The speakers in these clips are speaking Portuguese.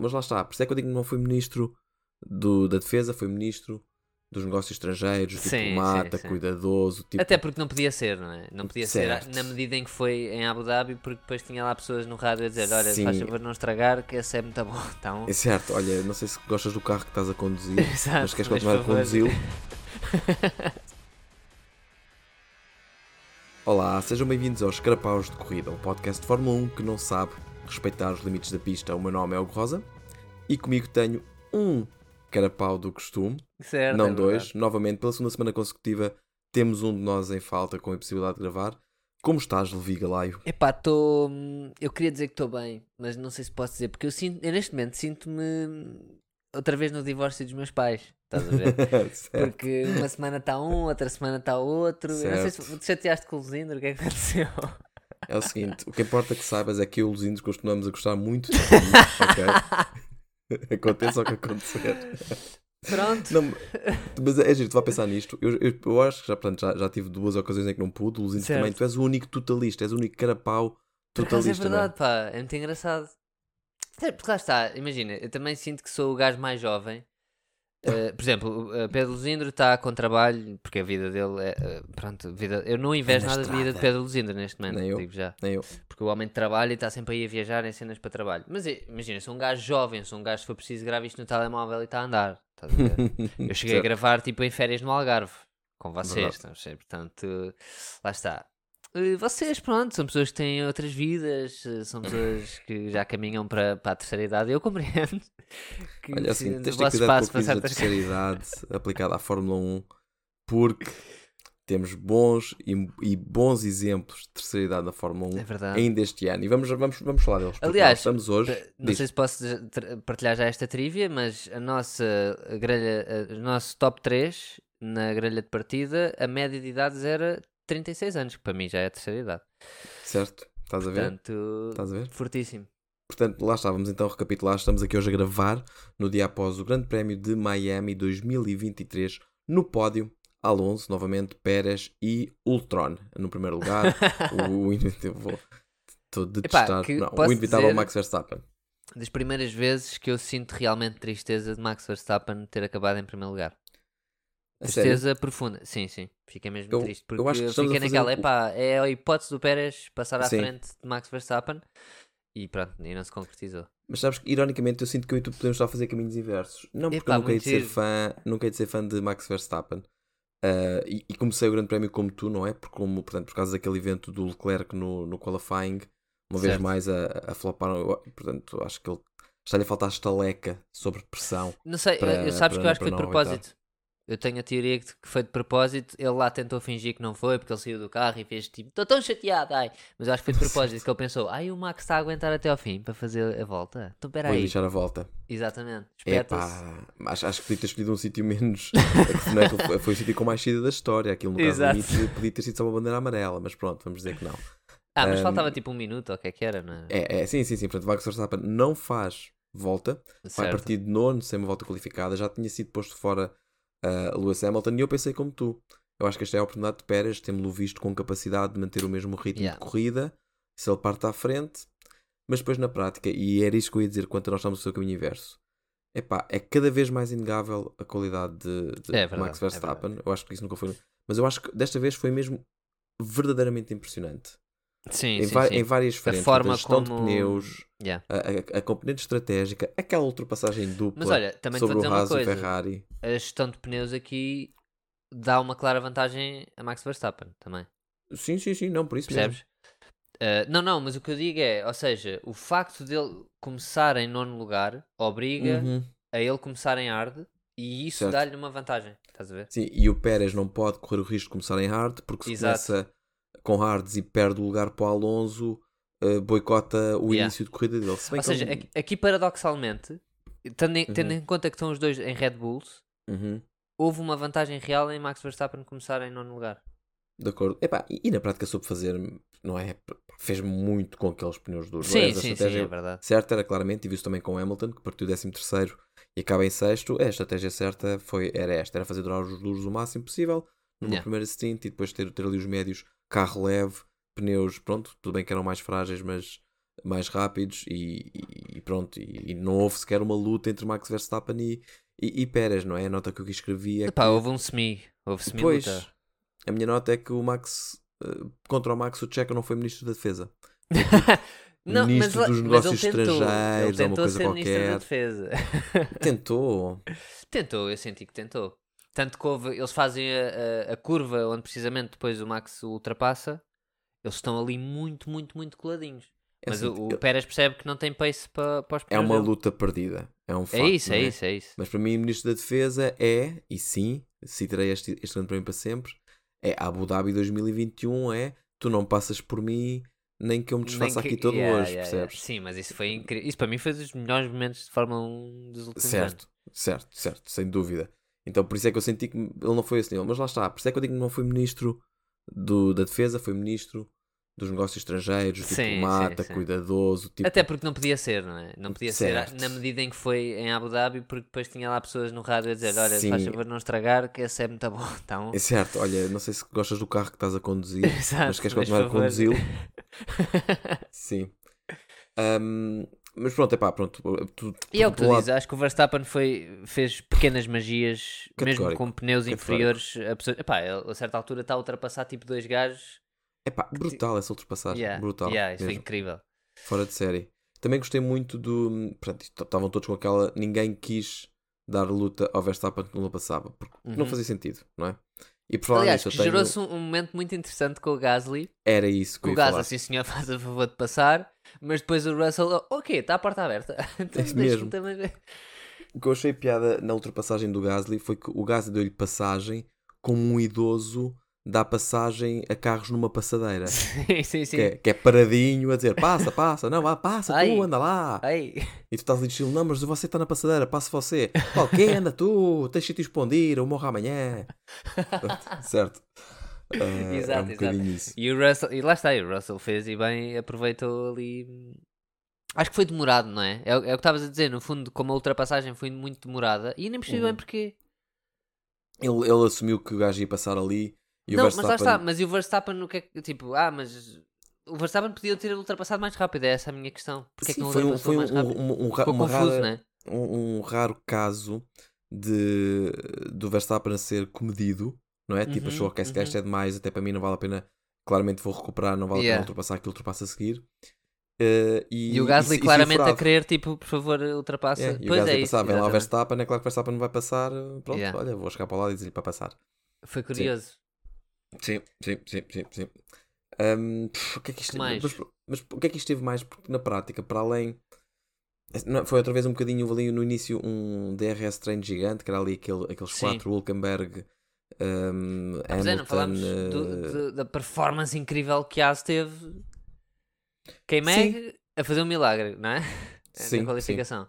Mas lá está, por isso é que eu digo que não foi ministro do, da defesa, foi ministro dos negócios estrangeiros, Sim, diplomata, sim, sim. cuidadoso. Tipo, Até porque não podia ser, não é? Não podia Certo. ser na medida em que foi em Abu Dhabi, porque depois tinha lá pessoas no rádio a dizer: Olha, Sim. faz favor não estragar, que esse é muito bom. Então, É certo, olha, não sei se gostas do carro que estás a conduzir, Exato, mas queres continuar a conduzi-lo. Olá, sejam bem-vindos aos Carapaus de Corrida, um podcast de Fórmula 1 que não sabe respeitar os limites da pista. O meu nome é Hugo Rosa e comigo tenho um carapau do costume, certo, não é dois. verdade. Novamente, pela segunda semana consecutiva, temos um de nós em falta com a impossibilidade de gravar. Como estás, Levi Galaio? Epá, estou. Eu queria dizer que estou bem, mas não sei se posso dizer, porque eu, sinto, eu neste momento sinto-me outra vez no divórcio dos meus pais. Estás a ver? Porque uma semana está um, outra semana está outro. Não sei se te chateaste com o Luzindo, o que é que aconteceu? É o seguinte, o que importa que saibas é que eu e o Luzinhos costumamos a gostar muito de ti, ok? Aconteça o que acontecer. Pronto. Não, mas é giro, tu vai pensar nisto. Eu, eu, eu acho que já, pronto, já, já tive duas ocasiões em que não pude. O Luzinhos Certo. também. Tu és o único totalista, és o único carapau é totalista. verdade, pá, é muito engraçado. É, Porque lá está, imagina, eu também sinto que sou o gajo mais jovem. Uh, por exemplo, uh, Pedro Luzindro está com trabalho, porque a vida dele é. uh, pronto, vida, eu não invejo na nada da vida de. Pedro Luzindro neste momento, Nem eu. digo já. Nem eu. Porque o homem trabalha e está sempre aí a viajar em cenas para trabalho. Mas eh, imagina, sou um gajo jovem, sou um gajo que se for preciso gravar isto no telemóvel e está a andar. estás a? Eu cheguei a gravar tipo em férias no Algarve com vocês, estão a portanto, lá está. Eh, Vocês, pronto, são pessoas que têm outras vidas, eh, são pessoas que já caminham para, para a terceira idade. Eu compreendo que Olha, assim, tens de cuidado com certas terceira idade aplicada à Fórmula 1, porque temos bons e, e bons exemplos de terceira idade na Fórmula 1 É verdade. ainda este ano. E vamos, vamos, vamos falar deles. Aliás, estamos hoje. Eh, Não diz. sei se posso partilhar já esta trivia, mas a nossa grelha, o nosso top 3 na grelha de partida, a média de idades era 36 anos, que para mim já é a terceira idade. Certo? Estás a ver? Portanto, Estás a ver? fortíssimo. Portanto, lá estávamos então a recapitular. Estamos aqui hoje a gravar no dia após o Grande Prémio de Miami 2023. No pódio, Alonso, novamente, Pérez e Ultron. No primeiro lugar, o. Estou a detestar. que não, o inevitável Max Verstappen. Das primeiras vezes que eu sinto realmente tristeza de Max Verstappen ter acabado em primeiro lugar. Tristeza profunda. Sim, sim. Fiquei mesmo Eu- triste. Porque eu acho que estamos fiquei naquela, o- epá, é a hipótese do Pérez passar à Sim. frente de Max Verstappen. E pronto, e não se concretizou. Mas sabes que, ironicamente, eu sinto que eu e tu podemos estar a fazer caminhos inversos. Não porque Epá, eu nunca hei de ser fã, nunca hei de ser fã de Max Verstappen. Ah, e, e comecei o Grande Prémio como tu, não é? Porque, como, portanto, por causa daquele evento do Leclerc no, no qualifying, uma vez Certo. mais a, a flopar. eu- Portanto, acho que ele está-lhe a faltar estaleca sobre pressão. Não sei, para- eu, sabes para- que eu acho que foi de propósito. Eu tenho a teoria que foi de propósito. Ele lá tentou fingir que não foi, porque ele saiu do carro e fez tipo, estou tão chateado, ai. Mas eu acho que foi de propósito que ele pensou, ai, o Max está a aguentar até ao fim para fazer a volta. Então Vou peraí. deixar a volta. Exatamente, espeta-se. acho, acho que podia ter escolhido um sítio menos. é foi- o sítio com mais saída da história. Aquilo no caso Exato. limite podia ter sido só uma bandeira amarela, mas pronto, vamos dizer que não. Ah, mas Ahm, faltava tipo um minuto, ou o que é que era, não é? É, é, sim, sim, sim. Portanto, Max Verstappen não faz volta, vai Certo. partir de nono, sem uma volta qualificada. Já tinha sido posto fora uh, Lewis Hamilton e eu pensei como tu. Eu acho que esta é a oportunidade de Pérez, temos-lo visto com capacidade de manter o mesmo ritmo Yeah. de corrida, se ele parte à frente, mas depois na prática, e era isso que eu ia dizer quando nós estamos no seu caminho inverso. Epá, é cada vez mais inegável a qualidade de, de É verdade, Max é Verstappen. eu acho que isso nunca foi. Mas eu acho que desta vez foi mesmo verdadeiramente impressionante. Sim, Em, sim, va- sim. em várias frentes. a forma gestão como... de pneus, Yeah. a, a- a componente estratégica, aquela ultrapassagem dupla Mas olha, também sobre o Haas e. Ferrari. A gestão de pneus aqui dá uma clara vantagem a Max Verstappen também. Sim, sim, sim, não, por isso mesmo. Percebes? Uh, não, não, mas o que eu digo é, ou seja, o facto dele começar em nono lugar obriga Uhum. a ele começar em hard e isso Certo. dá-lhe uma vantagem. Estás a ver? Sim, e o Pérez não pode correr o risco de começar em hard, porque se Exato. começa com hards e perde o lugar para o Alonso, eh, boicota o Yeah. início de corrida dele. Se Ou ele- seja, aqui, paradoxalmente, tendo em, tendo Uhum. em conta que estão os dois em Red Bulls, Uhum, houve uma vantagem real em Max Verstappen começar em nono lugar. de acordo. Epá, e, e na prática soube fazer, não é? Fez muito com aqueles pneus duros. Sim, a sim, sim, estratégia é verdade. certa era claramente, e viu-se também com o Hamilton, que partiu 13 e acaba em sexto. A estratégia certa foi, era esta: era fazer durar os duros o máximo possível numa Yeah. primeira stint e depois ter, ter ali os médios, carro leve, pneus, pronto, tudo bem que eram mais frágeis, mas mais rápidos e, e- pronto. E, e não houve sequer uma luta entre Max Verstappen e, e, e Pérez, não é? A nota que eu escrevi é Epá, que houve um semi. Houve semi depois luta. a minha nota é que o Max eh, contra o Max o Checo não foi ministro da defesa. Não, Ministro mas, dos Negócios mas ele tentou, Estrangeiros, Ele tentou coisa ser ministro da qualquer. defesa. Tentou. tentou, eu senti que tentou. Tanto que houve, eles fazem a, a- a curva onde precisamente depois o Max o ultrapassa. Eles estão ali muito, muito, muito coladinhos. É Mas assim, o, o Pérez percebe que não tem pace para, para os é uma dele. luta perdida. É um facto. É isso, não é isso, é isso. Mas para mim, Ministro da Defesa é, e sim, citarei este, este grande prémio para sempre, é Abu Dhabi 2021, é tu não passas por mim, nem que eu me desfaça que- aqui todo yeah, hoje, yeah, yeah. percebes? Sim, mas isso foi incrível. Isso para mim foi dos melhores momentos de Fórmula 1 dos últimos Certo, certo, certo, sem dúvida. Então por isso é que eu senti que ele não foi esse nível. Mas lá está, por isso é que eu digo que não foi Ministro do, da Defesa, foi Ministro dos Negócios Estrangeiros, Sim, diplomata, sim, sim. cuidadoso, tipo, Até porque não podia ser, não é? Não podia Certo. ser na medida em que foi em Abu Dhabi, porque depois tinha lá pessoas no rádio a dizer: Olha, faz favor não estragar, que esse é muito bom. Então, É certo, olha, não sei se gostas do carro que estás a conduzir, Exato, mas queres mas, continuar a conduzi-lo? Sim. Ahm, mas pronto, é pá, pronto. Tu, E é o que tu um dizes, acho que o Verstappen foi, fez pequenas magias, mesmo Categórico, com pneus inferiores. A, pessoa, epá, a certa altura está a ultrapassar tipo dois gajos. É pá, brutal essa ultrapassagem. Yeah, brutal. yeah, isso foi mesmo. incrível. Fora de série. Também gostei muito do. Pronto, estavam todos com aquela. Ninguém quis dar luta ao Verstappen que não passava. Porque não Uhum. fazia sentido, não é? E falar Aliás, que tenho... gerou-se um, momento muito interessante com o Gasly. Era isso que o Gasly, falar. sim senhor, faz a favor de passar. Mas depois o Russell, oh, ok, está a porta aberta. Então deixa-me mesmo. também ver. O que eu achei piada na ultrapassagem do Gasly foi que o Gasly deu-lhe passagem como um idoso dá passagem a carros numa passadeira. Sim, sim, sim. Que é, que é paradinho a dizer passa, passa, não, vá, passa Ai. tu, anda lá. Ai. E tu estás ali de estilo, não, mas você está na passadeira, passa você. Ok, anda tu, tens sítio escondido, eu morro amanhã. certo. Ah, é Exato, um exato. isso. E o Russell, e lá está, e o Russell fez e bem, aproveitou ali. Acho que foi demorado, não é? É, o- é o que estavas a dizer, no fundo, como a ultrapassagem foi muito demorada, e nem percebi bem Uhum. porquê. Ele, ele assumiu que o gajo ia passar ali e não, o mas lá Verstappen... está, mas e o Verstappen, o que é que, tipo, ah, mas o Verstappen podia ter ultrapassado mais rápido, é essa a minha questão. Porquê é que Sim, não foi um, foi mais um, rápido? um, um, Ficou confuso, rara- não é? um, um raro caso de do Verstappen a ser comedido, não é? tipo, Uhum, achou que esse gajo é demais, até para mim não vale a pena. Claramente vou recuperar, não vale a Yeah. pena ultrapassar aquilo, ultrapassa a seguir. Eh, e, E o Gasly e- e claramente a querer, tipo, por favor, ultrapassa. É, e o pois Gasly é a passar, vem lá o. Verstappen, é claro que o Verstappen não vai passar. eh, Pronto, Yeah. olha, vou chegar para lá e dizer-lhe para passar. Foi curioso. Sim, sim, sim, sim. sim. Ahm, pff, o que é que isto mais? Mas, mas o que é que isto teve mais? Porque na prática, para além. não, Foi outra vez um bocadinho ali no início um DRS treino gigante, que era ali aquele, aqueles Sim. quatro, Hulkenberg, um, Ah, é, não Hamilton. falámos do- eh, do- da performance incrível que As teve. K-Mag a fazer um milagre, não é? Sim, Na qualificação.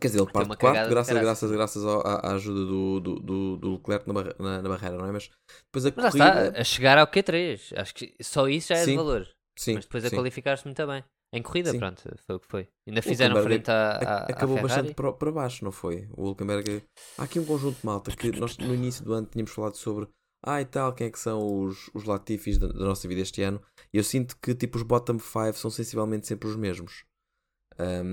Quer dizer, ele parte uma de quarto cagada de graças, caraças. graças, graças à, à ajuda do, do, do, do Leclerc na, barre- na, na barreira, não é? Mas depois a Mas lá corrida. está, a chegar ao Q3. Acho que só isso já é de Sim, valor. Sim, Mas depois a sim. qualificar-se muito bem. Em corrida, Sim. pronto, foi o que foi. Ainda fizeram frente à, a- à, acabou bastante para, para baixo, não foi? O Hulkenberg. Há aqui um conjunto de malta que nós no início do ano tínhamos falado sobre. Ah, e tal, quem é que são os, os Latifis da, da nossa vida este ano? E eu sinto que tipo os bottom 5 são sensivelmente sempre os mesmos.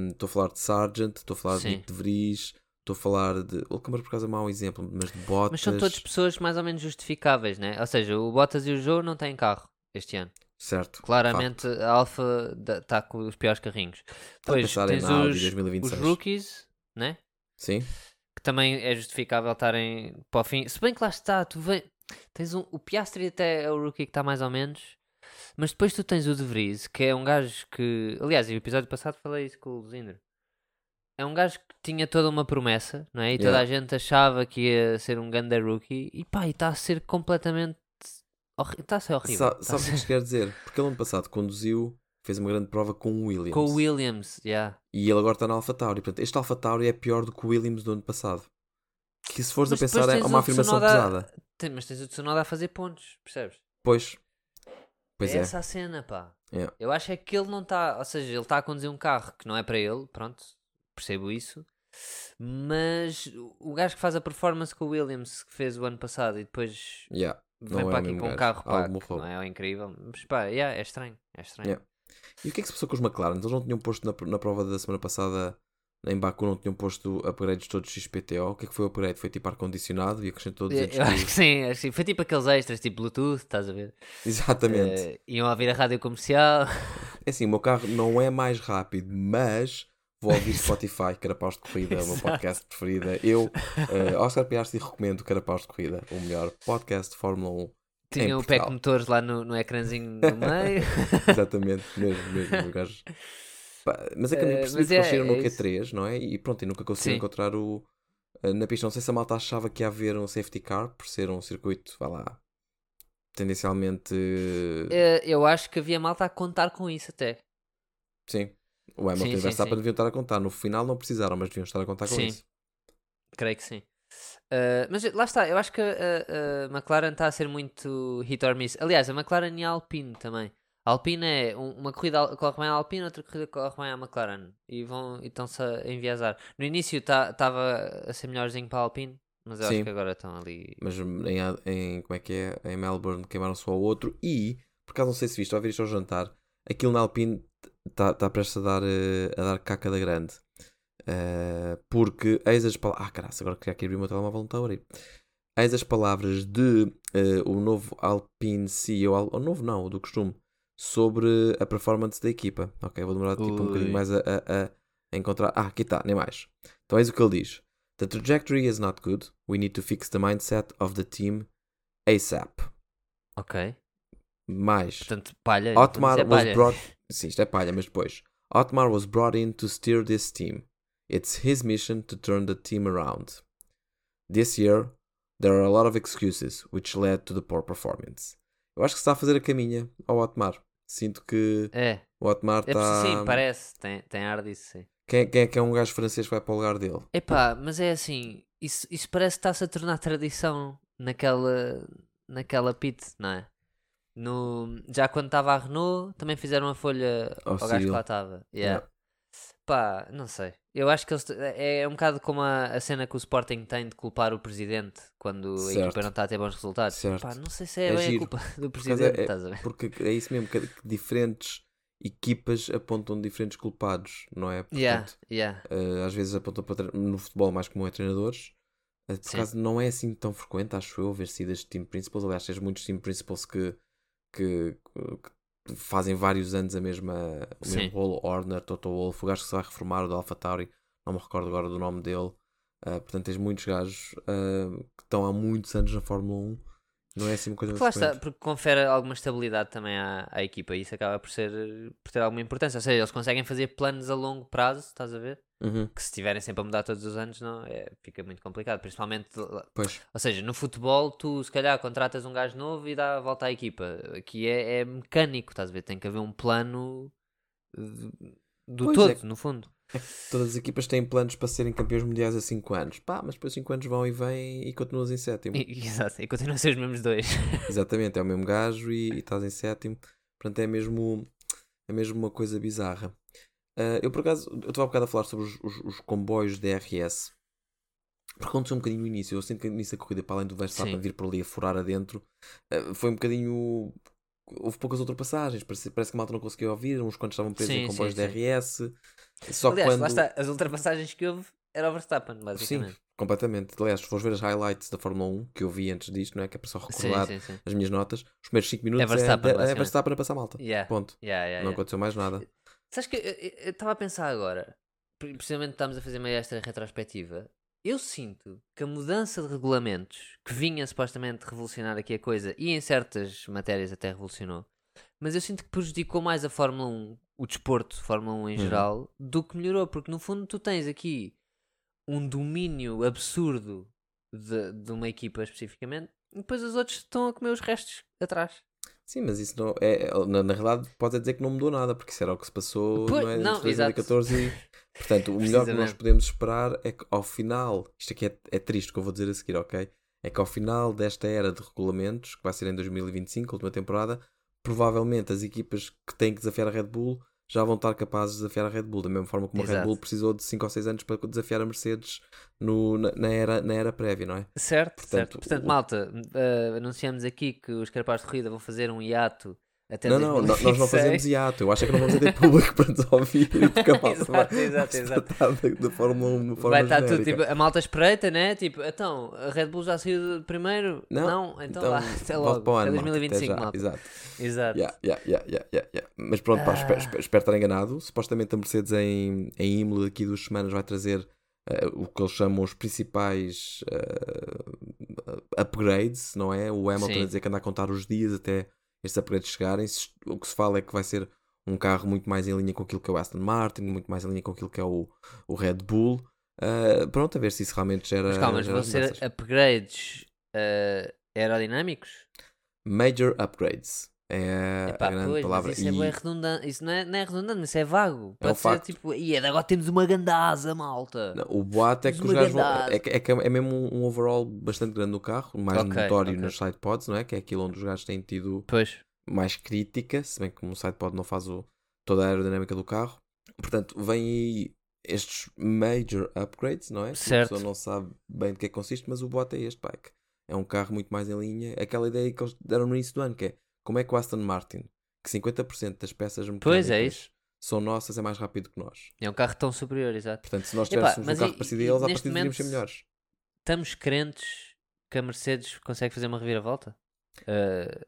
Estou a falar de Sargent, estou a falar Sim. de de Vries, estou a falar de. O Hulkenberg por causa é mau exemplo, mas de Bottas. Mas são todas pessoas mais ou menos justificáveis, né? Ou seja, o Bottas e o Joe não têm carro este ano. Certo. Claramente a Alfa está com os piores carrinhos. Depois em tens os, os 2026. rookies, né? Sim. que também é justificável estarem para o fim. Se bem que lá está, tu vem... tens um... o Piastri até é o rookie que está mais ou menos, mas depois tu tens o De Vries, que é um gajo que, aliás, no episódio passado falei isso com o Luzindro. É um gajo que tinha toda uma promessa, não é? E toda Yeah. a gente achava que ia ser um ganda rookie e pá, e está a ser completamente. Está a ser horrível. Sa Tá a sabes o que ser- isto quer dizer? Porque ele ano passado conduziu, fez uma grande prova com o Williams. Com o Williams, yeah. E ele agora está na AlphaTauri. Portanto, este AlphaTauri é pior do que o Williams do ano passado. Que se fores Mas a depois pensar é tens uma o afirmação Tsunoda- pesada. Tem- mas tens o Tsunoda a fazer pontos, percebes? Pois. Pois é é. essa a cena, pá. Yeah. Eu acho é que ele não está, ou seja, ele está a conduzir um carro que não é para ele, pronto, percebo isso. Mas o- gajo que faz a performance com o Williams que fez o ano passado e depois Yeah. vem Não é para o aqui com um carro morreu. não é o incrível, mas pá, yeah, é estranho, é estranho. E o que é que se passou com os McLaren? Eles não tinham posto na, na prova da semana passada em Baku, não tinham posto upgrades todos XPTO. O que é que foi o upgrade? Foi tipo ar-condicionado e acrescentou 200 Eu acho que sim, acho que sim. Foi tipo aqueles extras, tipo Bluetooth, estás a ver? Exatamente. Eh, iam ouvir a rádio comercial. É assim, o meu carro não é mais rápido, mas vou ouvir Spotify, Carapaus de Corrida, o meu podcast preferido. Eu, uh, Oscar Piastri, recomendo Carapaus de Corrida, o melhor podcast de Fórmula 1. Tinha o pack motores lá no, no ecrãzinho no meio. Exatamente, mesmo, mesmo. Pá, Mas é que eu nem Eh, percebi porque eles é- saíram no é isso. Q3, não é? E pronto, e nunca consegui encontrar o. eh, Na pista, não sei se a malta achava que ia haver um safety car por ser um circuito, vá lá, tendencialmente. Eh, Eu acho que havia malta a contar com isso até. Sim. O Hamilton Sim, e o Verstappen deviam estar a contar. No final não precisaram, mas deviam estar a contar com Sim. isso. Creio que sim. Uh, mas lá está, eu acho que a- a McLaren está a ser muito hit or miss. Aliás, a McLaren e a Alpine também. A Alpine é um- uma corrida corre bem a Alpine, outra corrida corre bem a McLaren. E vão estão-se a enviesar. No início estava a ser melhorzinho para a Alpine, mas eu Sim. acho que agora estão ali. Mas em, em- como é que é? Em Melbourne queimaram só o outro e, por acaso não sei se viste, ao ver isto ao jantar, aquilo na Alpine está tá prestes a dar, eh, a dar caca da grande. Eh, porque eis as palavras. Ah, caralho, agora queria aqui abrir o meu telemóvel, não está a abrir. Eis as palavras de eh, o novo Alpine CEO, o novo não, o do costume, sobre a performance da equipa. Ok, vou demorar tipo, um bocadinho mais a, a- a encontrar. Ah, aqui está, nem mais. Então eis o que ele diz. The trajectory is not good. We need to fix the mindset of the team ASAP. Ok. Mais. Portanto, palha. Otmar isso was é palha. brought. Sim, isto é palha, mas depois. Otmar was brought in to steer this team. It's his mission to turn the team around. This year, there are a lot of excuses which led to the poor performance. Eu acho que se está a fazer a caminha ao Otmar. Sinto que É, o Otmar é está. sim, parece. Tem, tem ar disso, sim. Quem, quem é que é um gajo francês que vai para o lugar dele? Epá, mas é assim, isso, isso parece que está-se a tornar tradição naquela, naquela pit, não é? No, já quando estava a Renault, também fizeram a folha Ao ao gajo que lá estava. Yeah. Yeah. Pá, não sei. Eu acho que eles, te- é um bocado como a, a cena que o Sporting tem de culpar o presidente quando a Certo. equipa não está a ter bons resultados. Pá, não sei se é, É bem a giro. culpa do presidente, é- estás a ver? Porque é isso mesmo, que, diferentes equipas apontam diferentes culpados, não é? Yeah, Portanto, yeah. eh, às vezes apontam para no futebol mais comum é treinadores. Eh, Por acaso não é assim tão frequente, acho eu, ver sidas de team principals. Aliás, tens muitos team principals que, que, que fazem vários anos a mesma, o Sim. mesmo rolo. Horner, Toto Wolff, o gajo que se vai reformar, o do Alpha Tauri, não me recordo agora do nome dele. Eh, portanto, tens muitos gajos eh, que estão há muitos anos na Fórmula 1. Não é assim uma coisa Porque está, porque confere alguma estabilidade também à, à equipa e isso acaba por, ser, por ter alguma importância. Ou seja, eles conseguem fazer planos a longo prazo, estás a ver? Uhum, Que se estiverem sempre a mudar todos os anos, não, é, fica muito complicado. Principalmente, Pois. ou seja, no futebol, tu se calhar contratas um gajo novo e dá a volta à equipa. Aqui é, é mecânico, estás a ver? Tem que haver um plano do Pois todo, é. no fundo. Todas as equipas têm planos para serem campeões mundiais a 5 anos. Pá, mas depois 5 anos vão e vêm e continuas em sétimo. E, exato, e continuam a ser os mesmos dois. Exatamente, é o mesmo gajo e, e estás em sétimo. Portanto, é mesmo, é mesmo uma coisa bizarra. Ah, eu, por acaso, eu estava há bocado a falar sobre os, os, os comboios DRS. Porque aconteceu um bocadinho no início. Eu sinto que no início da corrida, para além do Verstappen Sim. vir por ali a furar adentro, ah, foi um bocadinho. Houve poucas ultrapassagens. Parece, parece que a malta não conseguiu ouvir. Uns quantos estavam presos em Sim, comboios sim, sim. DRS. Só Aliás, quando. lá está, as ultrapassagens que houve era o Verstappen, basicamente. Completamente. Aliás, se fores ver as highlights da Fórmula 1 que eu vi antes disto, não é? Que é para só Sim, recordar sim, sim. as minhas notas, os primeiros 5 minutos é, Verstappen, é, é. Verstappen a passar malta. Yeah. Ponto. Yeah, yeah, não aconteceu mais nada. Sabes que eu- estava a pensar agora, pre- precisamente estamos a fazer uma esta retrospectiva. Eu sinto que a mudança de regulamentos que vinha supostamente revolucionar aqui a coisa e em certas matérias até revolucionou, mas eu sinto que prejudicou mais a Fórmula 1, o desporto de Fórmula 1 em Uhum. geral, do que melhorou, porque no fundo tu tens aqui um domínio absurdo de, de uma equipa especificamente e depois os outros estão a comer os restos atrás. Sim, mas isso não é. é- Na, na realidade, pode dizer que não mudou nada, porque isso era o que se passou Pois, não é, não, entre 2014 e. Portanto, o melhor que nós podemos esperar é que ao final. Isto aqui é, é triste o que eu vou dizer a seguir, ok? É que ao final desta era de regulamentos, que vai ser em 2025, a última temporada, provavelmente as equipas que têm que desafiar a Red Bull já vão estar capazes de desafiar a Red Bull, da mesma forma como a Red Exato. Bull precisou de 5 ou 6 anos para desafiar a Mercedes no, na, na era, na era prévia, não é? Certo, Portanto, certo. Portanto, o- malta, eh, anunciamos aqui que os carapás de corrida vão fazer um hiato Até Não, não, nó- nós não 2026. fazemos hiato. Eu acho que não vamos ter público para nos ouvir porque a malta Exato, exato, vai exato. da Fórmula 1 de forma Vai estar tudo genérica. tipo, a malta espreita, né? Tipo, então, a Red Bull já saiu de primeiro? Não, então, vá, até volta logo. para o ano, até 2025, já. malta. Exato. Exato. Yeah, yeah, yeah, yeah, yeah. Mas pronto, pá, espero, Ah. espero- estar enganado. Supostamente a Mercedes em, em Imola daqui duas semanas vai trazer eh, o que eles chamam os principais eh, upgrades, não é? O Hamilton Sim. a dizer que anda a contar os dias até estes upgrades chegarem. O que se fala é que vai ser um carro muito mais em linha com aquilo que é o Aston Martin, muito mais em linha com aquilo que é o, o Red Bull. Eh, pronto, a ver se isso realmente gera. Mas calma, mas vão ser upgrades eh, aerodinâmicos? Major upgrades. É Epá, a grande pois, palavra. isso é E- bué redundante. Isso não é, não é redundante, isso é vago. É um Pode ser facto. tipo, e agora temos uma gandaza, malta. Não, o boato é que os gajos vão. É, é, é mesmo um, um overall bastante grande no carro, mais Ok, notório ok. nos sidepods, não é? Que é aquilo onde os gajos têm tido Pois, mais crítica, se bem que um sidepod não faz o- toda a aerodinâmica do carro. Portanto, vem aí estes major upgrades, não é? Que Certo. A pessoa não sabe bem de que é que consiste, mas o boato é este, pá, que é um carro muito mais em linha. Aquela ideia que eles deram no início do ano, que é como é que o Aston Martin, que 50% das peças mecânicas Pois é são nossas, é mais rápido que nós. é um carro tão superior, exato. Portanto, se nós tivéssemos um carro e- parecido a eles, à partida deveríamos ser melhores. Estamos crentes que a Mercedes consegue fazer uma reviravolta? Eh,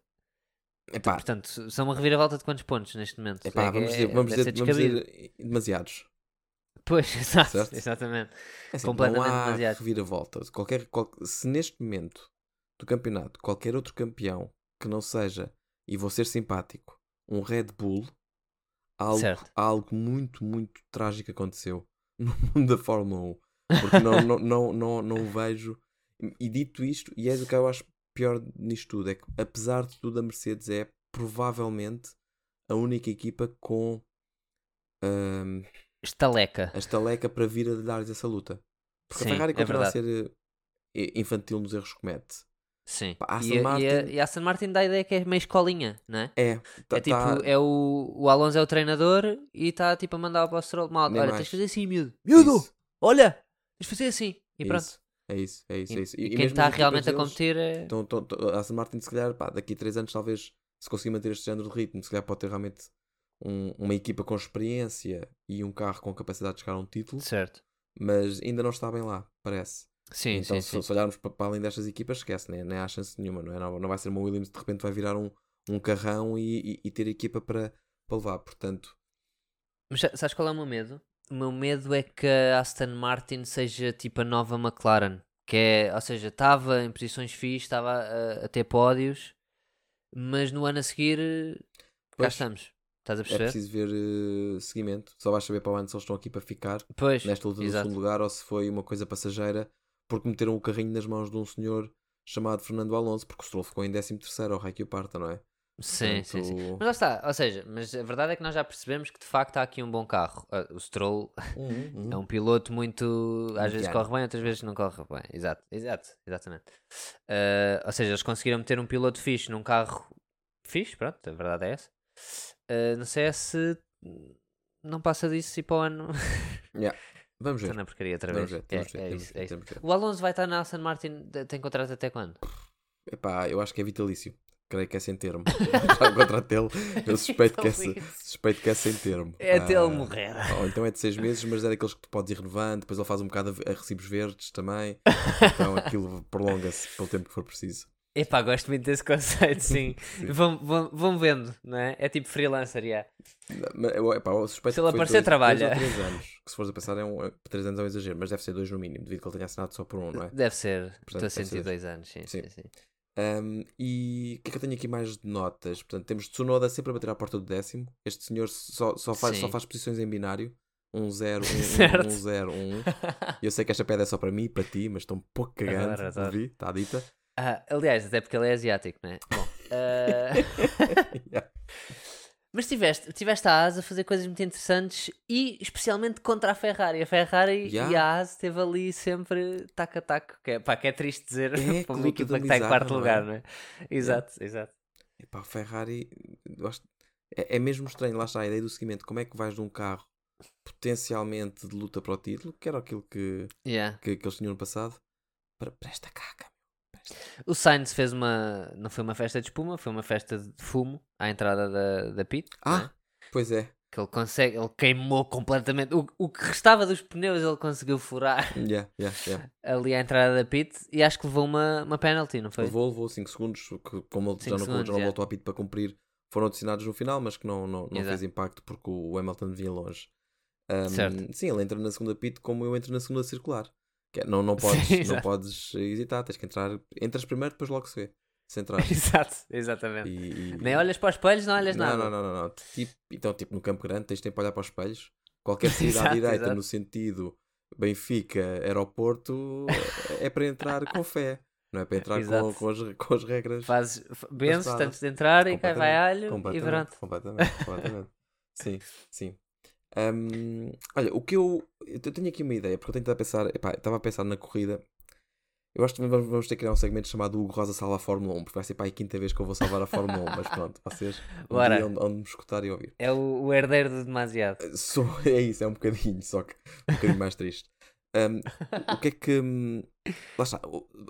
Epá, portanto, são uma reviravolta de quantos pontos neste momento? epá, É que vamos é- dizer, vamos dizer, vamos dizer demasiados. Pois, exato, exatamente. É assim, Completamente não há demasiado. reviravolta. Qualquer, qual- se neste momento do campeonato qualquer outro campeão que não seja, e vou ser simpático, um Red Bull, algo, Certo. algo muito, muito trágico aconteceu no mundo da Fórmula 1. Porque não, não, não, não, não vejo. E dito isto, e é o que eu acho pior nisto tudo, é que apesar de tudo, a Mercedes é provavelmente a única equipa com ahm, Estaleca. a estaleca para vir a dar-lhes essa luta. Porque Sim, a Ferrari é continua a verdade. ser eh, infantil nos erros que comete. Sim. Pá, Aston e, a- Martin- e, a, e a Aston Martin dá a ideia que é meio escolinha, não é? É, tá, é tipo, tá- é o, o Alonso é o treinador e está tipo a mandar para o Stroll mal. Olha, mais. tens de fazer assim, miúdo. Miúdo! isso, Olha! Tens de fazer assim. E pronto. É isso, é isso, E, é isso. e quem mesmo está realmente a competir é. Então, a Aston Martin, se calhar, pá, daqui a 3 anos, talvez, se conseguir manter este género de ritmo, se calhar pode ter realmente um- uma equipa com experiência e um carro com capacidade de chegar a um título, Certo. mas ainda não está bem lá, parece. Sim, então, sim, se, sim. se olharmos para, para além destas equipas, esquece, né? nem há chance nenhuma, não é? Não, não vai ser uma Williams de repente vai virar um, um carrão e, e- e ter equipa para, para levar. Portanto, Mas sa- sabes qual é o meu medo? O meu medo é que a Aston Martin seja tipo a nova McLaren. Que é, ou seja, estava em posições fixas, estava a, a ter pódios, mas no ano a seguir cá Pois. estamos. Estás a é perceber? preciso ver eh, seguimento. Só vais saber para o ano se eles estão aqui para ficar Pois, nesta luta do segundo lugar ou se foi uma coisa passageira porque meteram o carrinho nas mãos de um senhor chamado Fernando Alonso, porque o Stroll ficou em 13 terceiro ao Raikkonen Parta, não é? Sim, sim, sim. Portanto, Mas lá está, ou seja, mas a verdade é que nós já percebemos que de facto há aqui um bom carro. Ah, O Stroll Uhum, uhum. é um piloto muito. Às vezes corre bem, outras vezes não corre bem. Exato, exato, exatamente. Ah, ou seja, eles conseguiram meter um piloto fixe num carro fixe, pronto, a verdade é essa. Ah, não sei se não passa disso e para o ano Yeah. Vamos ver. está na porcaria outra vez. ver, É, vamos ver, é isso, ver, é isso. O Alonso vai estar na Aston Martin, tem contrato até quando? Epá, eu acho que é vitalício. Creio que é sem termo. Já o contrato dele, eu suspeito que, é, suspeito que é sem termo. É até ele Ah, morrer. Ou então é de seis meses, mas é daqueles que tu podes ir renovando, depois ele faz um bocado a a recibos verdes também. Então aquilo prolonga-se pelo tempo que for preciso. Epá, gosto muito desse conceito, sim. Vão, vão, vão vendo, não é? É tipo freelancer, já. Mas, eu, epá, eu suspeito Se ele aparecer, dois, trabalha. Dois três anos. Que se fores a pensar, é um, é- três anos é um exagero, mas deve ser dois no mínimo, devido que ele tenha assinado só por um, não é? Deve ser. Portanto, Estou a sentir dois anos, sim, sim, Sim. sim. Um, e o que é que eu tenho aqui mais de notas? Portanto, temos Tsunoda sempre a bater à porta do décimo. Este senhor só, só, faz, só faz posições em binário. 1, 0, 1, 1, Certo. 1, 0, 1. Eu sei que esta pedra é só para mim e para ti, mas estou um pouco cagando. Adoro, adoro. ouvi? Está dita. Ah, aliás, até porque ele é asiático, não é? Bom, Yeah. mas tiveste, tiveste a ASA a fazer coisas muito interessantes e especialmente contra a Ferrari. A Ferrari Yeah. e a ASA esteve ali sempre tac a tac, que é, pá, que é triste dizer É, para uma equipa que está em quarto não é? lugar, não é? Exato, exato. Epá, a Ferrari, acho- é, é mesmo estranho, lá está a ideia do seguimento. Como é que vais de um carro potencialmente de luta para o título, que era aquilo que, Yeah. que, que eles tinham no passado, para, para esta caca. O Sainz fez uma. Não foi uma festa de espuma, foi uma festa de fumo à entrada da, da pit. Ah, pois é. Que ele consegue, ele queimou completamente. O, o que restava dos pneus ele conseguiu furar Yeah, yeah, yeah. ali à entrada da pit e acho que levou uma, uma penalty, não foi? Levou, levou 5 segundos, que, como ele já não, segundos, já não voltou a pito para cumprir, foram adicionados no final, mas que não, não, não Exato. fez impacto porque o Hamilton vinha longe. Um, Certo. Sim, ele entra na segunda pit como eu entro na segunda circular. É, não, não, podes, Sim, não podes hesitar, tens que entrar. Entras primeiro, depois logo se vê. Se entrar. Exato, exatamente. E, e- Nem olhas para os espelhos, não olhas não, nada. não, não, não, não. Tipo, então, tipo, no Campo Grande tens tempo para olhar para os espelhos. Qualquer saída à direita exato. no sentido Benfica, aeroporto, é para entrar com fé. Não é para entrar com, com, as, com as regras. Fazes, estrada. antes de entrar e cai vai alho e pronto. completamente, completamente. sim, sim. Hum, olha, o que eu. Eu tenho aqui uma ideia, porque eu tenho que pensar. Epá, estava a pensar na corrida. Eu acho que vamos vamos ter que criar um segmento chamado Hugo Rosa Salva a Fórmula 1, porque vai ser para a quinta vez que eu vou salvar a Fórmula 1, mas pronto, vocês um Bora. dia onde, onde me escutar e ouvir. É o, o herdeiro de demasiado. Sou, é isso, é um bocadinho, só que um bocadinho mais triste. Um, o que é que. Lá está.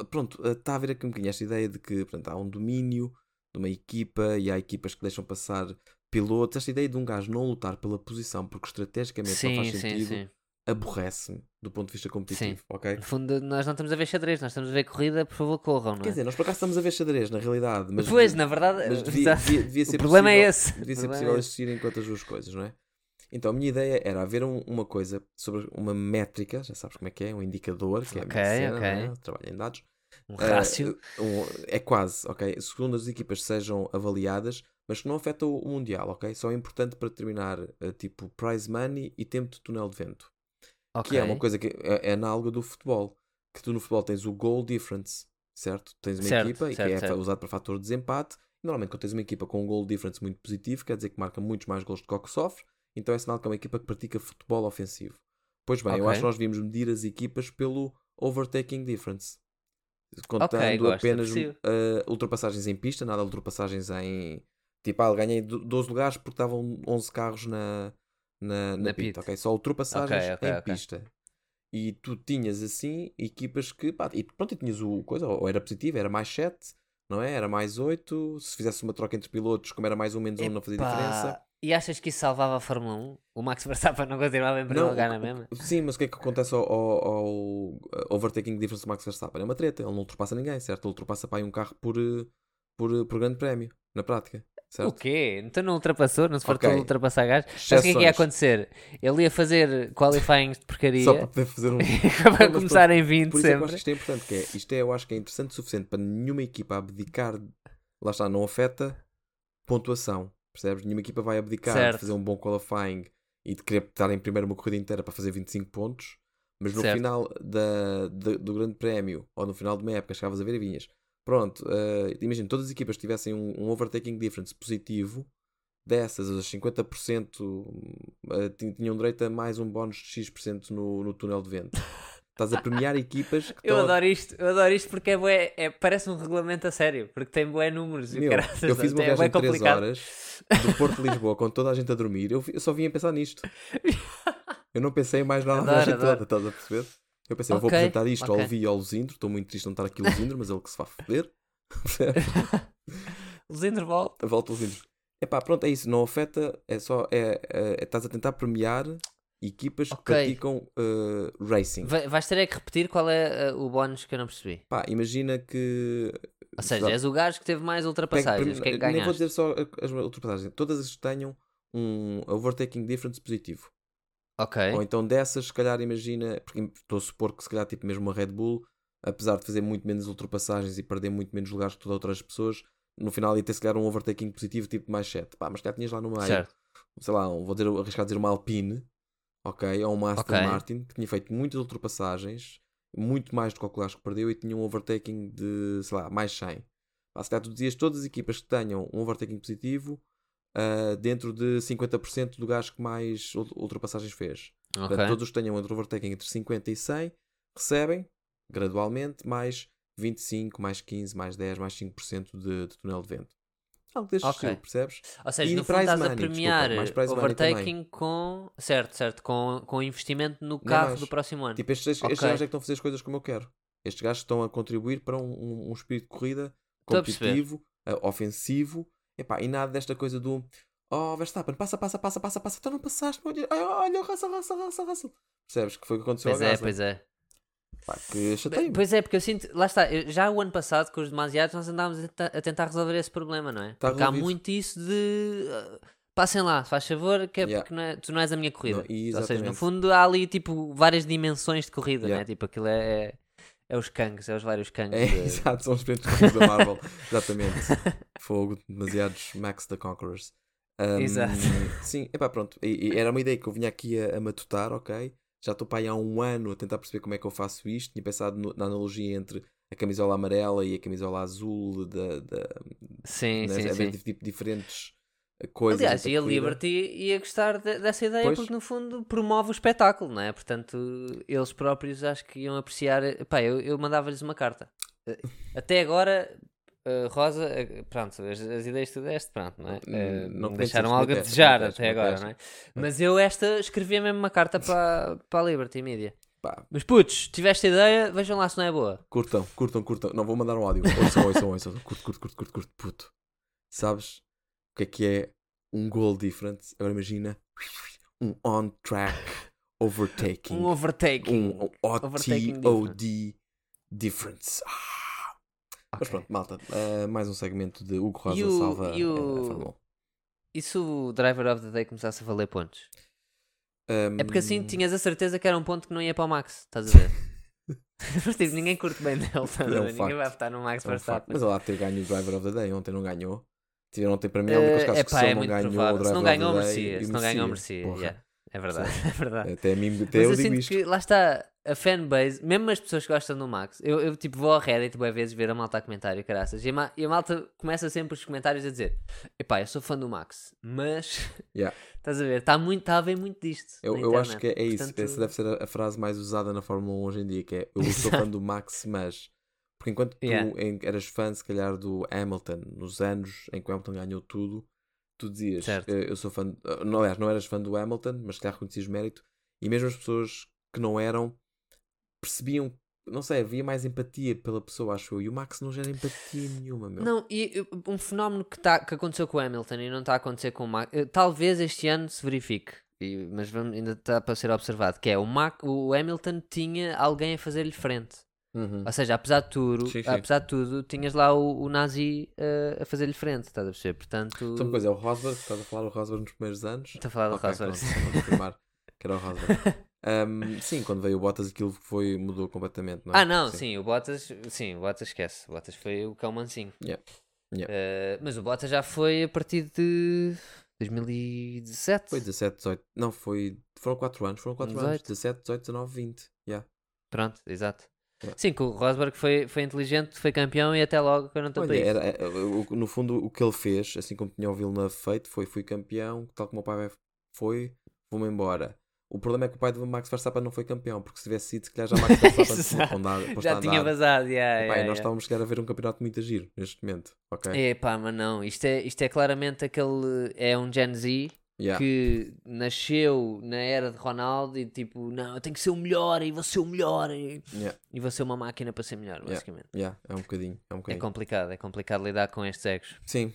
Pronto, uh, está a haver aqui um bocadinho esta ideia de que portanto, há um domínio de uma equipa e há equipas que deixam passar pilotos. Esta ideia de um gajo não lutar pela posição porque estrategicamente não Sim, faz sim, sentido sim. aborrece-me do ponto de vista competitivo, ok? No fundo, nós não estamos a ver xadrez, nós estamos a ver corrida, por favor, corram, não Quer é? dizer, nós por acaso estamos a ver xadrez, na realidade, mas, pois, na verdade, mas devia, devia- devia ser o problema possível, é esse. Devia ser problema possível é esse. existir enquanto as duas coisas, não é? Então a minha ideia era haver um- uma coisa sobre uma métrica, já sabes como é que é, um indicador, que é a minha Ok, cena, ok. não é? trabalho em dados. Um rácio. um- é quase, ok? Segundo as equipas sejam avaliadas, mas que não afeta o Mundial, ok? Só é importante para determinar ah, tipo prize money e tempo de túnel de vento. ok. Que é uma coisa que é, é análoga do futebol. Que tu no futebol tens o goal difference, certo? Tens uma Certo, equipa e certo, que é usado para fator de desempate. E, normalmente quando tens uma equipa com um goal difference muito positivo, quer dizer que marca muitos mais gols do que o que sofre. Então é sinal que é uma equipa que pratica futebol ofensivo. Pois bem, eu Ok. acho que nós devíamos medir as equipas pelo overtaking difference. Contando gosto, apenas uh, ultrapassagens em pista, nada de ultrapassagens em. Tipo, ah, ganhei do- 12 lugares porque estavam 11 carros na, na, na, Na pit, pit. ok? Só ultrapassagens Ok, ok, em ok. pista. E tu tinhas assim equipas que. Pá, e pronto, e tinhas o coisa, ou era positivo, era mais 7, não é? Era mais 8. Se fizesse uma troca entre pilotos, como era mais um menos um, não fazia diferença. E achas que isso salvava a Fórmula 1? O Max Verstappen não continuava em primeiro lugar na mesma? Sim, mas o que é que acontece ao, ao, ao, overtaking difference do Max Verstappen? É uma treta, ele não ultrapassa ninguém, certo? Ele ultrapassa para aí um carro por, uh, por, uh, por grande prémio, na prática, O certo? quê? Então não ultrapassou? Não se fartou Ok. de ultrapassar gajos? Mas o que é que ia acontecer? Ele ia fazer qualifying de porcaria Só para poder fazer um. para começar em 20 Por isso é que eu acho sempre. que isto é importante, que é, isto é, eu acho que é interessante o suficiente para nenhuma equipa abdicar, lá está, não afeta pontuação, percebes? Nenhuma equipa vai abdicar Certo. de fazer um bom qualifying e de querer estar em primeiro uma corrida inteira para fazer 25 pontos, mas no Certo. final da, da- do grande prémio, ou no final de uma época, chegavas a ver e vinhas. Pronto, eh, imagina, todas as equipas tivessem um, um overtaking difference positivo, dessas, as 50% eh, tin- tinham direito a mais um bónus de X% no, no túnel de vento. Estás a premiar equipas que Eu adoro isto, eu adoro isto porque é, bué, é parece um regulamento a sério, porque tem bué números e Meu, caraças, eu fiz uma é viagem de 3 complicado. horas do Porto de Lisboa com toda a gente a dormir. Eu, eu só vinha pensar nisto. Eu não pensei em mais nada Adoro, a viagem toda, estás a perceber? Eu pensei, eu vou apresentar isto ao ok. Levi e ao Luzindro. Estou muito triste de não estar aqui o Luzindro, mas ele que se vai foder. Luzindro volta. Volta o Luzindro. Epá, pronto, é isso. Não afeta, é só. É, é- é- estás a tentar premiar equipas que Ok. praticam eh, racing. Vai- Vais ter é que repetir qual é uh, o bónus que eu não percebi. Pá, imagina que. Ou seja, és o gajo que teve mais Pega- ultrapassagens. O que é que Nem vou dizer só as ultrapassagens. Todas as que tenham um overtaking difference positivo. Ok. Ou então dessas, se calhar imagina, porque estou a supor que se calhar tipo mesmo uma Red Bull, apesar de fazer muito menos ultrapassagens e perder muito menos lugares que todas as outras pessoas, no final ia ter se calhar um overtaking positivo tipo mais 7. Pá, mas já tinhas lá no meio, Certo. sei lá, um- vou dizer, arriscar a dizer uma Alpine, ok, ou uma Aston Ok. Martin, que tinha feito muitas ultrapassagens, muito mais do que o lugares que perdeu e tinha um overtaking de, sei lá, mais 100. Pá, se calhar tu dizias todas as equipas que tenham um overtaking positivo, ah, dentro de 50% do gajo que mais ul- ultrapassagens fez. Ok. Portanto, todos os que tenham entre overtaking entre 50 e 100 recebem, gradualmente, mais 25, mais 15, mais 10, mais 5% de, de túnel de vento. Algo deste Ok. estilo, percebes? Ou seja, E no fundo estás a money, desculpa, premiar também. overtaking com. Certo, certo. Com, com investimento no carro do próximo ano. Tipo, estes, estes Ok. gajos é que estão a fazer as coisas como eu quero. Estes gajos estão a contribuir para um, um, um espírito de corrida a competitivo, eh, ofensivo, Epá, e nada desta coisa do Oh, Verstappen, passa, passa, passa, passa, passa, tu não passaste, olha, olha, olha, Russell, Russell, Russell, Russell. Percebes que foi o que aconteceu Pois ao é, Gasly? pois é. Pá, que chatei Pois é, porque eu sinto, lá está, já o ano passado com os demasiados nós andávamos a, ta- a tentar resolver esse problema, não é? Tá porque há resolvido. muito isso de uh, passem lá, faz favor, que é Yeah. porque não é- tu não és a minha corrida. Não, Ou seja, no fundo há ali tipo várias dimensões de corrida, não Yeah. é? Tipo, aquilo é, é, é os cangues, é os vários cangues. É, de- exato, são os de corrida da Marvel. Exatamente. Fogo, demasiados Max the Conquerors. Um, Exato. Sim, epá, pronto. E, e era uma ideia que eu vinha aqui a, a matutar, ok? Já estou para aí há um ano a tentar perceber como é que eu faço isto. Tinha pensado no- na analogia entre a camisola amarela e a camisola azul, da, da, Sim, né? sim, haver sim. tipo, diferentes coisas. Aliás, e a. Liberty ia gostar de- dessa ideia Pois. porque no fundo promove o espetáculo, não é? Portanto, eles próprios acho que iam apreciar. Pá, eu, eu mandava-lhes uma carta. Eh, Até agora, eh, Rosa, eh, pronto, as, as ideias que tu deste, pronto, não é? Eh, não deixaram algo a é? desejar até agora, não é? Mas eu esta escrevia mesmo uma carta para, para a Liberty Media. Pá, Mas putos, tiveste ideia, vejam lá se não é boa. curtam, curtam, curtam. Não vou mandar um áudio. Ouçam, ouçam, ouçam. Curto, curto, curto, curto, curto, puto. Sabes o que é que é um goal difference? Agora imagina um on-track overtaking. Um overtaking. um OTOD difference. Ah. Mas Ok. pronto, malta. eh, mais um segmento de Hugo Rosa o- salva e eh, o- a Fórmula 1. E se o Driver of the Day começasse a valer pontos? Um, É porque assim tinhas a certeza que era um ponto que não ia para o Max, estás a ver? Mas tipo, ninguém curte bem dele, É um? Ninguém facto. vai votar no Max é um. Verstappen. Mas ele há de ter ganho o Driver of the Day. Ontem não ganhou. Tiveram ontem para mim é um daqueles casos que epá, se é ele não ganhou provável. o Se Driver não ganhou, merecia. Se não ganhou, merecia. Yeah. É verdade, é verdade. Até a mim, até Mas eu eu digo sinto isto. que, lá está, a fanbase, mesmo as pessoas que gostam do Max, eu, eu tipo vou ao Reddit boas vezes ver a malta a comentário, caraças, e a, ma- e a malta começa sempre os comentários a dizer: Epá, eu sou fã do Max, mas Yeah. estás a ver, está muito, está a ver muito disto. Eu, eu acho que é, é isso. Portanto, Essa deve ser a, a frase mais usada na Fórmula 1 hoje em dia, que é eu sou fã do Max, mas porque enquanto tu Yeah. em- eras fã, se calhar, do Hamilton, nos anos em que o Hamilton ganhou tudo, tu dizias Certo. eh, eu sou fã. eh, Não, aliás, não eras fã do Hamilton, mas se calhar reconhecias mérito, e mesmo as pessoas que não eram percebiam, não sei, havia mais empatia pela pessoa, acho eu, e o Max não gera empatia nenhuma, meu. Não, e uh, um fenómeno que, tá, que aconteceu com o Hamilton e não está a acontecer com o Max, talvez este ano se verifique, e- mas vamos- ainda está para ser observado, que é o, Mac, o Hamilton tinha alguém a fazer-lhe frente. Uhum. Ou seja, apesar de tudo, Sim, sim. apesar de tudo, tinhas lá o, o Nazi uh, a fazer-lhe frente, estás a perceber? Portanto, uma coisa, é o Rosberg, estás a falar o Rosberg nos primeiros anos. estou a falar do Ok, Rosberg. pronto, confirmar que era o Rosberg. Um, sim, quando veio o Bottas aquilo foi, mudou completamente, não é? Ah, não, sim. o Bottas, sim, o Bottas esquece. O Bottas foi o cão mansinho. Yeah. Yeah. Uh, mas o Bottas já foi a partir de 2017. Foi 17, 18. Não, foi. Foram 4 anos, foram 4 anos. 18. 17, 18, 19, 20. Yeah. Pronto, exato. Yeah. Sim, que o Rosberg foi, foi inteligente, foi campeão e até logo que eu não estou para isso. era, é, no fundo, o que ele fez, assim como tinha o Villeneuve feito, foi: fui campeão, tal como o pai foi, vou-me embora. O problema é que o pai do Max Verstappen não foi campeão, porque se tivesse sido, se calhar já Max Verstappen tinha Exato. pondo a- posto a Já tinha andar. vazado, yeah, Epá, yeah, nós yeah. estávamos a ver um campeonato muito giro neste momento, ok? Epá, mas não, isto é, isto é claramente aquele. É um Gen Z Yeah. que nasceu na era de Ronaldo e tipo, não, eu tenho que ser o melhor e vou ser o melhor e, Yeah, e vou ser uma máquina para ser melhor, basicamente. yeah, é um bocadinho, é um É bocadinho. complicado, é complicado lidar com estes egos. Sim.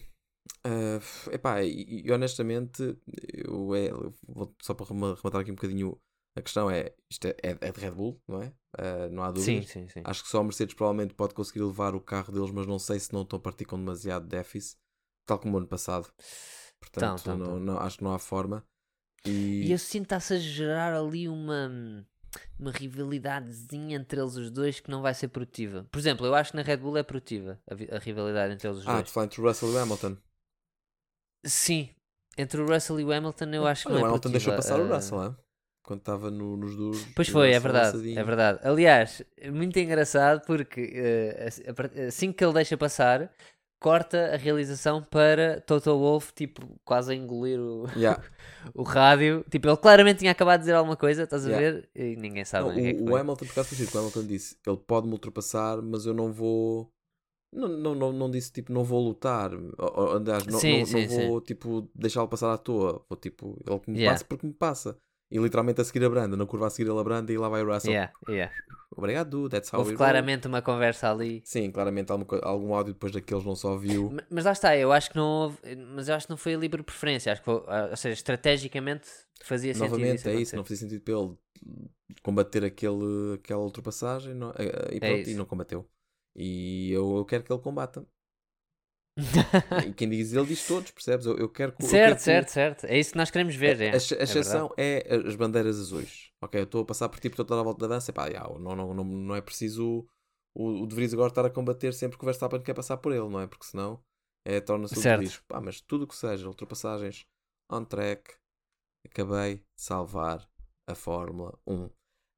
Ah, epá, e, e honestamente, eu, é, eu vou só para rema- rematar aqui um bocadinho a questão é, isto é, é- é de Red Bull, não é? Ah, não há Sim, dúvidas. sim, sim. Acho que só a Mercedes provavelmente pode conseguir levar o carro deles, mas não sei se não estão a partir com demasiado déficit, tal como o ano passado. Portanto, Estão, estão, não, estão. não- acho que não há forma. E, E eu sinto está-se a gerar ali uma, uma rivalidadezinha entre eles os dois que não vai ser produtiva. Por exemplo, eu acho que na Red Bull é produtiva a, a rivalidade entre eles os ah, dois. tu falas entre o Russell e o Hamilton. Sim, entre o Russell e o Hamilton eu acho que não o é Hamilton deixou passar o ah, Russell, é? quando estava no- nos duros. Pois o foi, é verdade, lançadinho. é verdade. Aliás, é muito engraçado porque eh, part- assim que ele deixa passar, corta a realização para Toto Wolff, tipo, quase a engolir o, Yeah. o rádio. Tipo, ele claramente tinha acabado de dizer alguma coisa, estás a Yeah. ver? E ninguém sabe Não, o que é que o. Hamilton, por acaso, que o Hamilton disse: ele pode-me ultrapassar, mas eu não vou. Não, não, não, não disse tipo, não vou lutar. Aliás, não, Sim, não, sim, não vou tipo, deixá-lo passar à toa. Vou tipo, ele que me Yeah. passa porque me passa. E literalmente a seguir a branda, na curva a seguir ele a branda e lá vai o Russell. Yeah, yeah. obrigado, that's how Houve claramente uma conversa ali. roll. Sim, claramente alguma co- algum áudio depois daqueles não só viu. Ma- Mas lá está, eu acho que não houve, mas eu acho que não foi a livre preferência, acho que ah, ou seja, estrategicamente fazia sentido Novamente, isso é isso, não fazia sentido para ele combater aquele, aquela ultrapassagem não- eh, e, pronto, e É isso. não combateu. E eu, eu quero que ele combata. E quem diz ele diz todos, percebes? Eu, eu quero que. eu quero certo, que- certo, certo. É isso que nós queremos ver. É, A, a é exceção é, as bandeiras azuis. Ok, eu estou a passar por ti, estou a volta da dança. Pá, já, não, não, não, não é preciso o, o De Vries agora estar a combater sempre que o Verstappen quer passar por ele, não é? Porque senão é, torna-se Certo. risco. Pá, mas tudo o que seja ultrapassagens on track, acabei de salvar a Fórmula 1.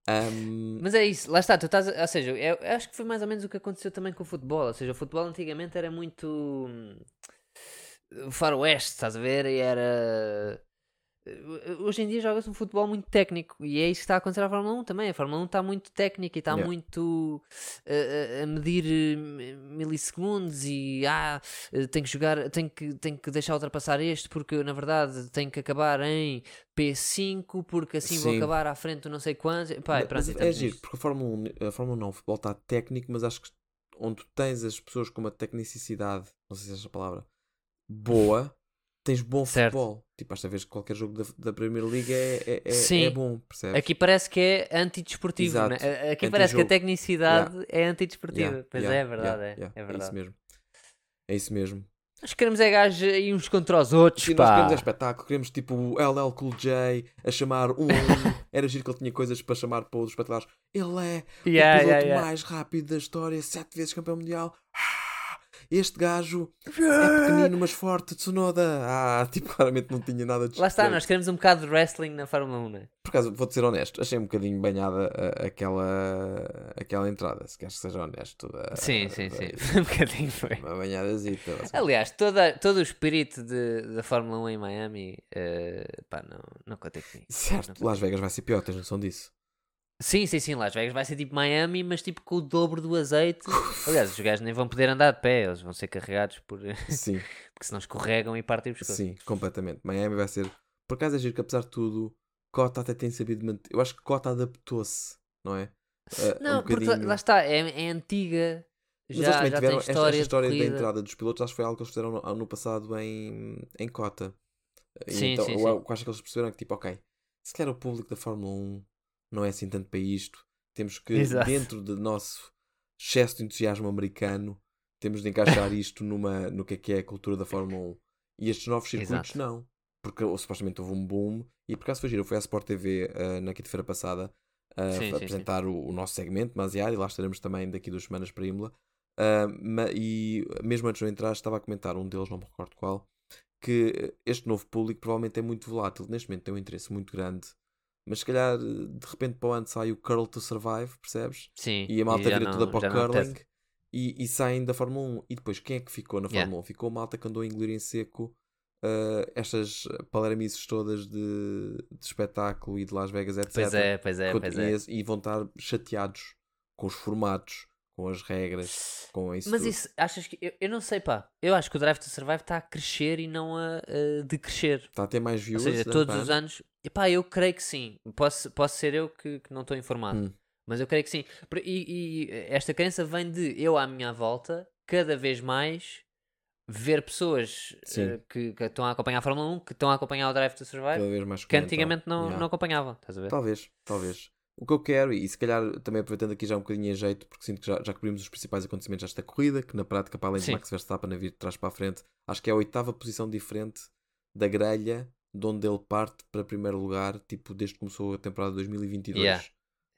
Ahm, Mas é isso, lá está, tu estás. Ou seja, eu, eu acho que foi mais ou menos o que aconteceu também com o futebol. Ou seja, o futebol antigamente era muito. hum, faroeste, estás a ver? E era. Hoje em dia joga-se um futebol muito técnico e é isso que está a acontecer à Fórmula 1 também. A Fórmula 1 está muito técnica e está Yeah. muito a, a medir eh, milissegundos e ah, eh, tem que jogar, tem que, tem que deixar ultrapassar este porque na verdade tem que acabar em P5 porque assim vou Sim. acabar à frente não sei quantos. Pá, e mas pronto, é giro, porque a Fórmula 1, a Fórmula 1 não, o futebol está técnico, mas acho que onde tu tens as pessoas com uma tecnicidade, não sei se é esta a palavra, boa, tens bom Certo. futebol. Tipo, esta vez qualquer jogo da, da Primeira Liga é, é, é, é bom, percebes? Aqui parece que é antidesportivo, né? Exato. A- Aqui parece que a tecnicidade é antidesportiva. Yeah, pois yeah, é, é verdade, yeah, é, yeah, é isso verdade. mesmo. É isso mesmo. Nós queremos é gajos aí uns contra os outros, nós pá. queremos é espetáculo, queremos tipo o LL Cool J a chamar um. Era giro que ele tinha coisas para chamar para outros espetaculares. Ele é Yeah, o piloto yeah, yeah. mais rápido da história, sete vezes campeão mundial. Ah, Este gajo é pequenino, mas forte, Tsunoda. Ah, tipo, claramente não tinha nada de Lá está, nós queremos um bocado de wrestling na Fórmula 1, né? Por acaso, vou-te ser honesto, achei um bocadinho banhada a- aquela, aquela entrada, se queres que seja honesto. a- Sim, sim, a- sim. um bocadinho foi. Uma banhadazita. assim. Aliás, toda, todo o espírito de, da Fórmula 1 em Miami, eh, pá, não, não contei comigo. Certo, Não Las Vegas vai ser pior, tens noção disso? Sim, sim, sim, Las Vegas vai ser tipo Miami, mas tipo com o dobro do azeite. Aliás, os gajos nem vão poder andar de pé, eles vão ser carregados por. Sim, porque senão escorregam e partem os pescoços. sim, completamente. Miami vai ser. Por acaso é giro que apesar de tudo, Cota até tem sabido manter. Eu acho que Cota adaptou-se, não é? Um Não, porque lá, bocadinho. lá está, é, é antiga. Mas Já, eles também já tiveram tem esta, história, esta história da entrada dos pilotos, acho que foi algo que eles fizeram no, no passado em, em Cota. E Sim, então, sim, eu, sim. eu acho que eles perceberam que, tipo, ok, se calhar o público da Fórmula 1 não é assim tanto para isto, temos que, Exato. dentro do nosso excesso de entusiasmo americano, temos de encaixar isto numa, no que é que é a cultura da Fórmula 1. E estes novos circuitos Exato. não. Porque ou, supostamente houve um boom, e por acaso foi giro, eu fui à Sport TV ah, na quinta-feira passada a Sim, sim, sim. apresentar o, o nosso segmento, Maziar, e lá estaremos também daqui duas semanas para Imola. Ma- e mesmo antes de eu entrar, estava a comentar um deles, não me recordo qual, que este novo público provavelmente é muito volátil. Neste momento tem um interesse muito grande, mas se calhar de repente para o ano sai o Curl to Survive, percebes? Sim. E a malta vira não- toda para o curling e, e saem da Fórmula 1. E depois quem é que ficou na Yeah. Fórmula 1? Ficou a malta que andou a engolir em seco ah, estas palermices todas de, de espetáculo e de Las Vegas, etc. Pois é, pois é, pois é. E vão estar chateados com os formatos, com as regras, com isso Mas tudo. isso, achas que. Eu, eu não sei, pá. Eu acho que o Drive to Survive está a crescer e não a, a decrescer. Está a ter mais Ou views. seja, ano todos os ano? anos. Epá, eu creio que sim. Posso, posso ser eu que, que não estou informado. Hum. Mas eu creio que sim. E, e esta crença vem de eu à minha volta, cada vez mais, ver pessoas eh, que, que estão a acompanhar a Fórmula 1, que estão a acompanhar o Drive to Survive, que antigamente não, Yeah. não acompanhavam. Estás a ver? Talvez, talvez. O que eu quero, e se calhar também aproveitando aqui já um bocadinho em jeito, porque sinto que já, já cobrimos os principais acontecimentos desta corrida, que na prática, para além de Sim. Max Verstappen a vir de trás para a frente, acho que é a oitava posição diferente da grelha de onde ele parte para primeiro lugar, tipo, desde que começou a temporada de 2022. Yeah.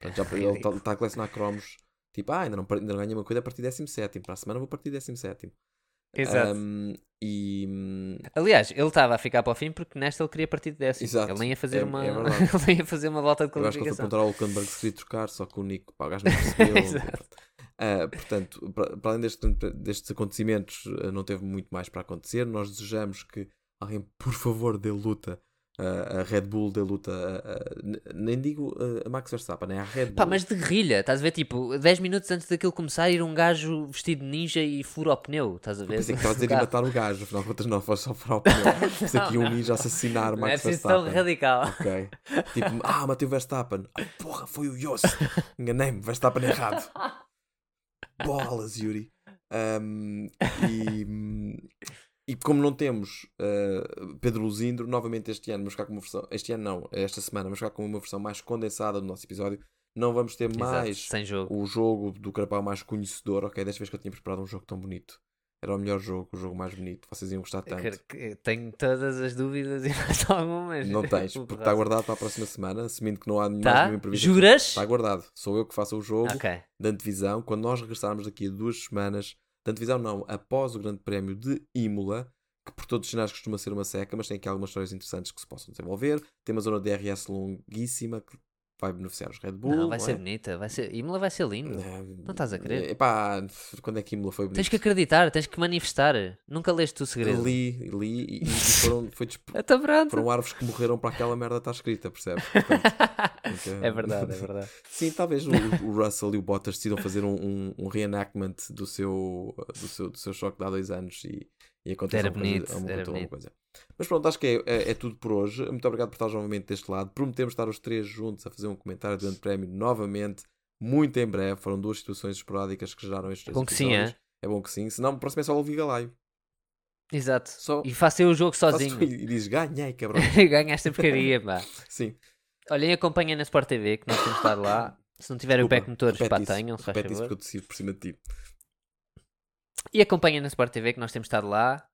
Portanto, já, ele está tá a colecionar cromos, tipo, ah, ainda não, ainda não ganhei uma coisa a partir de 17, para a semana vou partir de 17. Exato. Um, e hum, Aliás, ele estava a ficar para o fim porque nesta ele queria partir de décimo. Exato. Ele nem ia fazer É- uma. é ele nem ia fazer uma volta de Eu acho que ele foi qualificação. ao Hulkenberg se queria trocar, só que o Nico, pá, o gajo não percebeu. Exato. Ah, portanto, para, para além deste- destes acontecimentos, ah, não teve muito mais para acontecer. Nós desejamos que alguém, por favor, dê luta a, a Red Bull da luta, a- a- nem digo a, Max Verstappen, é a Red Bull. Pá, mas de guerrilha, estás a ver? Tipo, 10 minutos antes daquilo começar, ir um gajo vestido de ninja e fura o pneu, estás a ver? Pensei que estava a ir matar o gajo, afinal de contas não, foi só para o pneu. Pensei que ia um ninja assassinar o Não é Max preciso tão Verstappen. radical. Ok. Tipo, ah, matei o Verstappen. Ah, porra, foi o Yost. Enganei-me, Verstappen errado. Bolas, Yuri. Um, e, e como não temos uh, Pedro Luzindro, novamente este ano, vamos ficar com uma versão. Este ano não, esta semana, vamos ficar com uma versão mais condensada do nosso episódio. Não vamos ter Exato, mais jogo. o jogo do Carapau mais conhecedor. Ok, desta vez que eu tinha preparado um jogo tão bonito. Era o melhor jogo, o jogo mais bonito. Vocês iam gostar tanto. Tenho todas as dúvidas e mais algumas. Não tens, porque está guardado para a próxima semana, assumindo que não há mais Tá? imprevisto. Juras? Está guardado. Sou eu que faço o jogo Ok. da antevisão. Quando nós regressarmos daqui a duas semanas, da antevisão não, após o Grande Prémio de Imola, que por todos os sinais costuma ser uma seca, mas tem aqui algumas histórias interessantes que se possam desenvolver. Tem uma zona de DRS longuíssima que vai beneficiar os Red Bull. Não, vai ser é? bonita. Vai ser... Imola vai ser lindo. Não estás a querer? Epá, quando é que Imola foi bonito? Tens que acreditar, tens que manifestar. Nunca leste o segredo. Li, li e, e foram, foi disp- Então foram árvores que morreram para aquela merda estar escrita, percebes? Portanto, É verdade, é verdade. Sim, talvez o, o Russell e o Bottas decidam fazer um, um, um reenactment do seu, do, seu, do seu choque de há dois anos e, e aconteça Era coisa- bonito, uma- era bonito. coisa. Mas pronto, acho que é, é, é tudo por hoje. Muito obrigado por estar novamente deste lado. Prometemos estar os três juntos a fazer um comentário do Grande Prémio novamente, muito em breve. Foram duas situações esporádicas que geraram estes É bom que sim, episódios. É bom que sim. Senão, o próximo é só ouvir Galaio. Exato. Só E faça o jogo sozinho. e dizes ganhei, cabrão. Ganha esta porcaria, pá. Sim. Olhem, acompanhem na Sport TV, que nós temos estado lá. Se não tiverem o pack motores, pá, tenham, se faz Repete isso favor. porque eu decido por cima de ti. E acompanhem na Sport TV, que nós temos estado lá.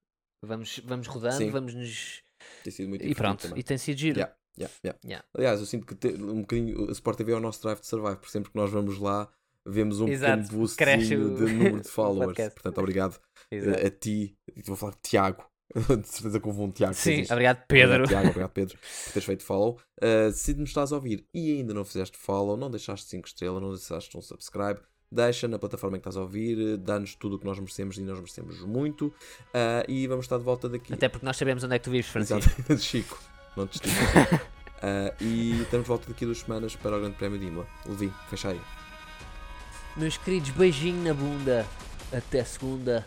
Vamos, vamos rodando, Sim. vamos nos. Tem sido muito E pronto, também. e tem sido giro. Yeah, yeah, yeah. Yeah. Aliás, eu sinto que te- um bocadinho a Sport TV é o nosso drive to survive, porque sempre que nós vamos lá vemos um Exato, pequeno o- de número de followers. Portanto, obrigado Exato. eh, a ti, e vou falar de Tiago. de certeza que houve um Tiago. Sim, obrigado, Pedro. Obrigado, Tiago, obrigado, Pedro, por teres feito follow. Uh, se nos estás a ouvir e ainda não fizeste follow, não deixaste 5 estrelas, não deixaste um subscribe, deixa na plataforma em que estás a ouvir, dá-nos tudo o que nós merecemos e nós merecemos muito. Uh, e vamos estar de volta daqui. Até porque nós sabemos onde é que tu vives, Francisco. Exato. Chico, não te. Uh, e estamos de volta daqui a duas semanas para o Grande Prémio de Imola. Levi, fecha aí. Meus queridos, beijinho na bunda. Até segunda.